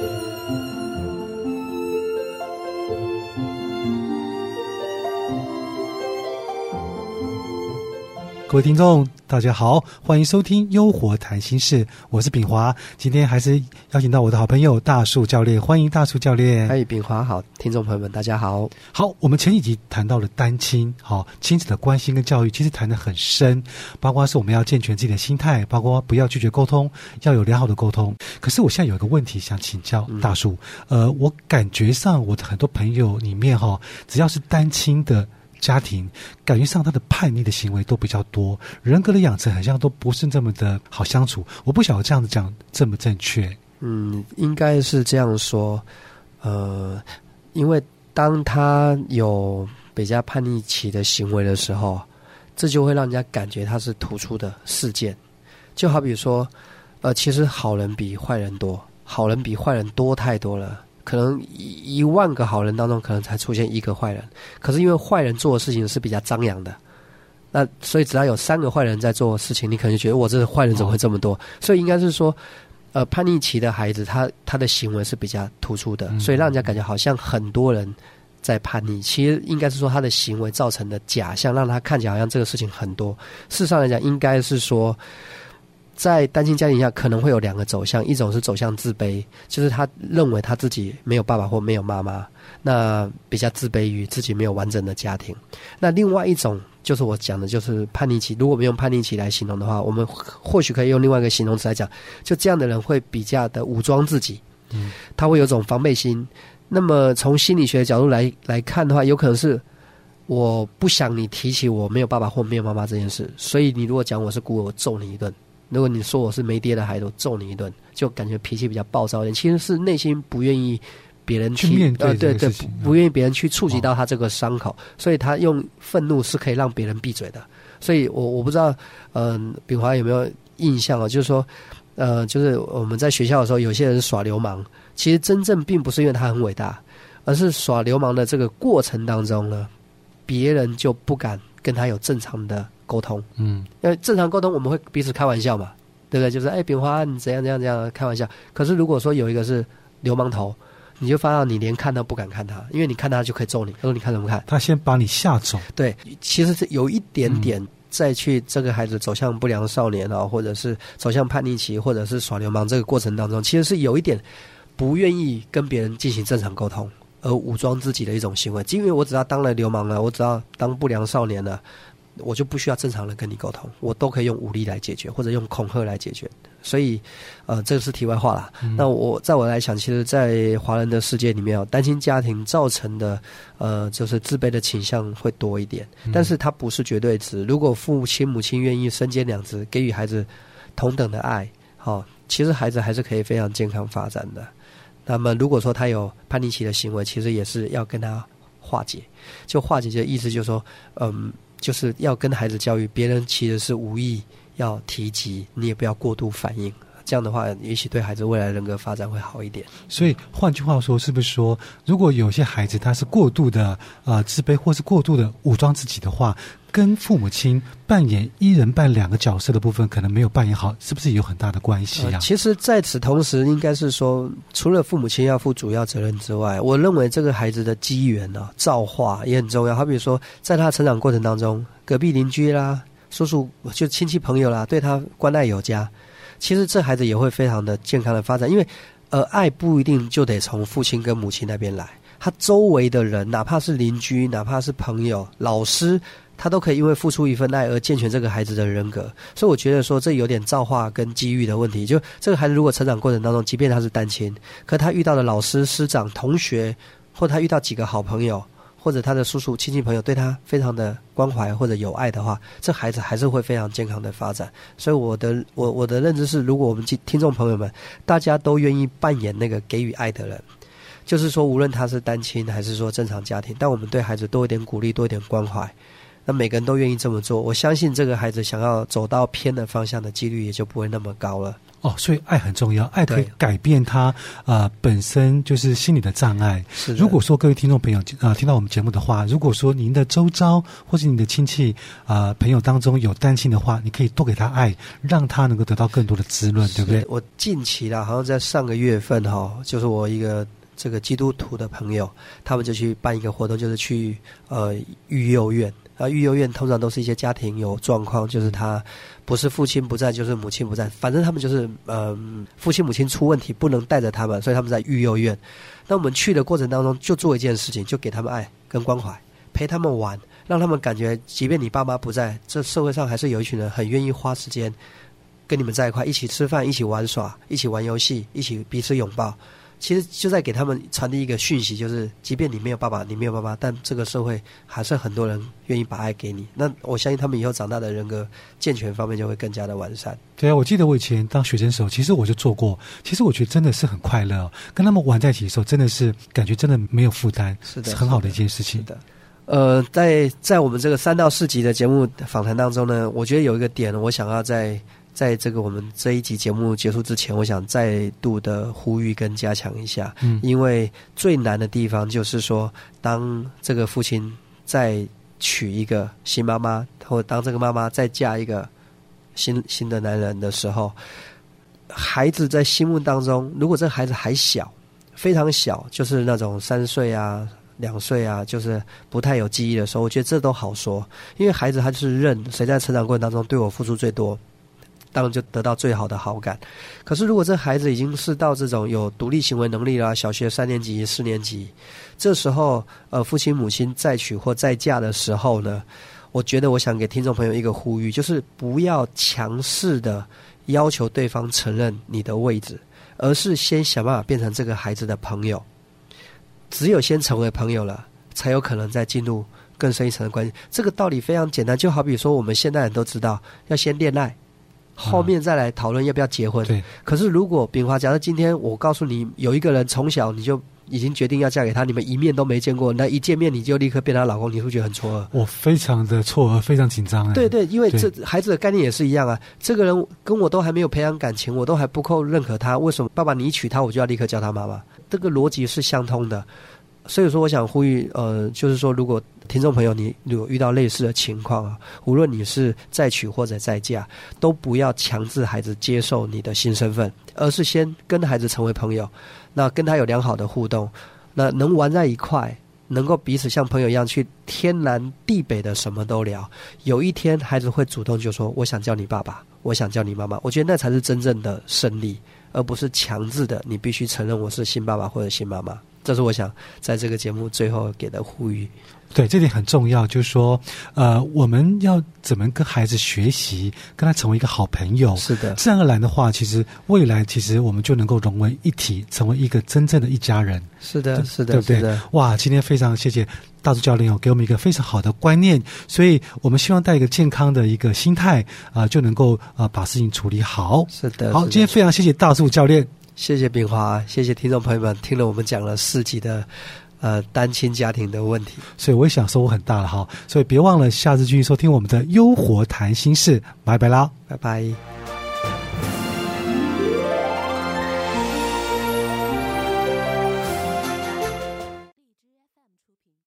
Música 各位听众，大家好，欢迎收听《优活谈心事》，我是炳华。今天还是邀请到我的好朋友大树教练，欢迎大树教练。嗨，炳华好，听众朋友们大家好。好，我们前几集谈到了单亲，好亲子的关心跟教育，其实谈得很深，包括是我们要健全自己的心态，包括不要拒绝沟通，要有良好的沟通。可是我现在有一个问题想请教大树，呃，我感觉上我的很多朋友里面哈，只要是单亲的。家庭感觉上他的叛逆的行为都比较多，人格的养成好像都不是这么的好相处。我不晓得这样子讲正不正确。嗯，应该是这样说。呃，因为当他有比较叛逆期的行为的时候，这就会让人家感觉他是突出的事件。就好比说，呃，其实好人比坏人多，好人比坏人多太多了。可能一一万个好人当中，可能才出现一个坏人。可是因为坏人做的事情是比较张扬的，那所以只要有三个坏人在做事情，你可能就觉得我这个坏人怎么会这么多？所以应该是说，呃，叛逆期的孩子，他他的行为是比较突出的，所以让人家感觉好像很多人在叛逆。其实应该是说他的行为造成的假象，让他看起来好像这个事情很多。事实上来讲，应该是说。在单亲家庭下，可能会有两个走向：一种是走向自卑，就是他认为他自己没有爸爸或没有妈妈，那比较自卑于自己没有完整的家庭；那另外一种就是我讲的，就是叛逆期。如果我们用叛逆期来形容的话，我们或许可以用另外一个形容词来讲，就这样的人会比较的武装自己，嗯，他会有种防备心。那么从心理学的角度来来看的话，有可能是我不想你提起我没有爸爸或没有妈妈这件事，所以你如果讲我是孤儿，我揍你一顿。如果你说我是没爹的孩子，我揍你一顿，就感觉脾气比较暴躁一点。其实是内心不愿意别人去面对，对对，不愿意别人去触及到他这个伤口，所以他用愤怒是可以让别人闭嘴的。所以我我不知道，嗯，炳华有没有印象啊？就是说，呃，就是我们在学校的时候，有些人耍流氓，其实真正并不是因为他很伟大，而是耍流氓的这个过程当中呢，别人就不敢跟他有正常的。沟通，嗯，因为正常沟通我们会彼此开玩笑嘛，对不对？就是哎，炳华你怎样怎样怎样开玩笑。可是如果说有一个是流氓头，你就发现你连看都不敢看他，因为你看他就可以揍你。他说你看什么看？他先把你吓走。对，其实是有一点点再去这个孩子走向不良少年啊，或者是走向叛逆期，或者是耍流氓这个过程当中，其实是有一点不愿意跟别人进行正常沟通，而武装自己的一种行为。因为我只要当了流氓了，我只要当不良少年了。我就不需要正常人跟你沟通，我都可以用武力来解决，或者用恐吓来解决。所以，呃，这个是题外话啦。那我在我来讲，其实，在华人的世界里面哦，单亲家庭造成的，呃，就是自卑的倾向会多一点。但是它不是绝对值。如果父亲母亲愿意身兼两职，给予孩子同等的爱，好，其实孩子还是可以非常健康发展的。那么，如果说他有叛逆期的行为，其实也是要跟他化解。就化解的意思，就是说，嗯。就是要跟孩子教育，别人其实是无意要提及，你也不要过度反应。这样的话，也许对孩子未来人格发展会好一点。所以换句话说，是不是说，如果有些孩子他是过度的啊自卑，或是过度的武装自己的话，跟父母亲扮演一人扮两个角色的部分，可能没有扮演好，是不是有很大的关系啊？其实，在此同时，应该是说，除了父母亲要负主要责任之外，我认为这个孩子的机缘呢，造化也很重要。好比说，在他成长过程当中，隔壁邻居啦、叔叔就亲戚朋友啦，对他关爱有加。其实这孩子也会非常的健康的发展，因为，呃，爱不一定就得从父亲跟母亲那边来，他周围的人，哪怕是邻居，哪怕是朋友、老师，他都可以因为付出一份爱而健全这个孩子的人格。所以我觉得说，这有点造化跟机遇的问题。就这个孩子如果成长过程当中，即便他是单亲，可他遇到的老师、师长、同学，或他遇到几个好朋友。或者他的叔叔、亲戚、朋友对他非常的关怀或者有爱的话，这孩子还是会非常健康的发展。所以我的我我的认知是，如果我们听听众朋友们大家都愿意扮演那个给予爱的人，就是说无论他是单亲还是说正常家庭，但我们对孩子多一点鼓励，多一点关怀，那每个人都愿意这么做，我相信这个孩子想要走到偏的方向的几率也就不会那么高了。哦，所以爱很重要，爱可以改变他呃本身就是心理的障碍。是如果说各位听众朋友啊、呃听到我们节目的话，如果说您的周遭或是你的亲戚啊、呃朋友当中有担心的话，你可以多给他爱，让他能够得到更多的滋润，对不对？我近期啦，好像在上个月份哈、就是我一个这个基督徒的朋友，他们就去办一个活动，就是去呃育幼院。啊，育幼院通常都是一些家庭有状况，就是他不是父亲不在，就是母亲不在，反正他们就是嗯、父亲母亲出问题，不能带着他们，所以他们在育幼院。那我们去的过程当中，就做一件事情，就给他们爱跟关怀，陪他们玩，让他们感觉，即便你爸妈不在，这社会上还是有一群人很愿意花时间跟你们在一块，一起吃饭，一起玩耍，一起玩游戏，一起彼此拥抱。其实就在给他们传递一个讯息，就是即便你没有爸爸，你没有妈妈，但这个社会还是很多人愿意把爱给你。那我相信他们以后长大的人格健全方面就会更加的完善。对啊，我记得我以前当学生的时候，其实我就做过。其实我觉得真的是很快乐哦，跟他们玩在一起的时候，真的是感觉真的没有负担，是的很好的一件事情是。的，呃，在在我们这个三到四集的节目访谈当中呢，我觉得有一个点，我想要在在这个我们这一集节目结束之前，我想再度的呼吁跟加强一下，嗯，因为最难的地方就是说，当这个父亲再娶一个新妈妈，或当这个妈妈再嫁一个新新的男人的时候，孩子在心目当中，如果这孩子还小，非常小，就是那种三岁啊。两岁啊，就是不太有记忆的时候，我觉得这都好说，因为孩子他就是认谁在成长过程当中对我付出最多，当然就得到最好的好感。可是如果这孩子已经是到这种有独立行为能力啦，小学三年级、四年级，这时候呃父亲母亲再娶或再嫁的时候呢，我觉得我想给听众朋友一个呼吁，就是不要强势的要求对方承认你的位置，而是先想办法变成这个孩子的朋友。只有先成为朋友了，才有可能再进入更深一层的关系。这个道理非常简单，就好比说我们现代人都知道要先恋爱，后面再来讨论要不要结婚。对，可是如果炳华，假设今天我告诉你有一个人从小你就已经决定要嫁给他，你们一面都没见过，那一见面你就立刻变他老公，你会觉得很错愕？我非常的错愕，非常紧张哎。对对，因为这孩子的概念也是一样啊。这个人跟我都还没有培养感情，我都还不够认可他，为什么爸爸你一娶她，我就要立刻叫她妈妈？这个逻辑是相通的。所以说，我想呼吁，呃，就是说，如果听众朋友你如果遇到类似的情况啊，无论你是再娶或者再嫁，都不要强制孩子接受你的新身份，而是先跟孩子成为朋友，那跟他有良好的互动，那能玩在一块，能够彼此像朋友一样去天南地北的什么都聊。有一天，孩子会主动就说：“我想叫你爸爸，我想叫你妈妈。”我觉得那才是真正的胜利，而不是强制的你必须承认我是新爸爸或者新妈妈。这是我想在这个节目最后给的呼吁。对，这点很重要，就是说，呃，我们要怎么跟孩子学习，跟他成为一个好朋友。是的，自然而然的话，其实未来其实我们就能够融为一体，成为一个真正的一家人。是的，是的，对不对是的。哇，今天非常谢谢大柱教练哦，给我们一个非常好的观念，所以我们希望带一个健康的一个心态啊、就能够啊、把事情处理好。是的，好，今天非常谢谢大柱教练。谢谢炳华，谢谢听众朋友们，听了我们讲了四集的呃单亲家庭的问题。所以我也想收获很大了哈，所以别忘了下次继续收听我们的优活谈心事，拜拜啦。拜拜。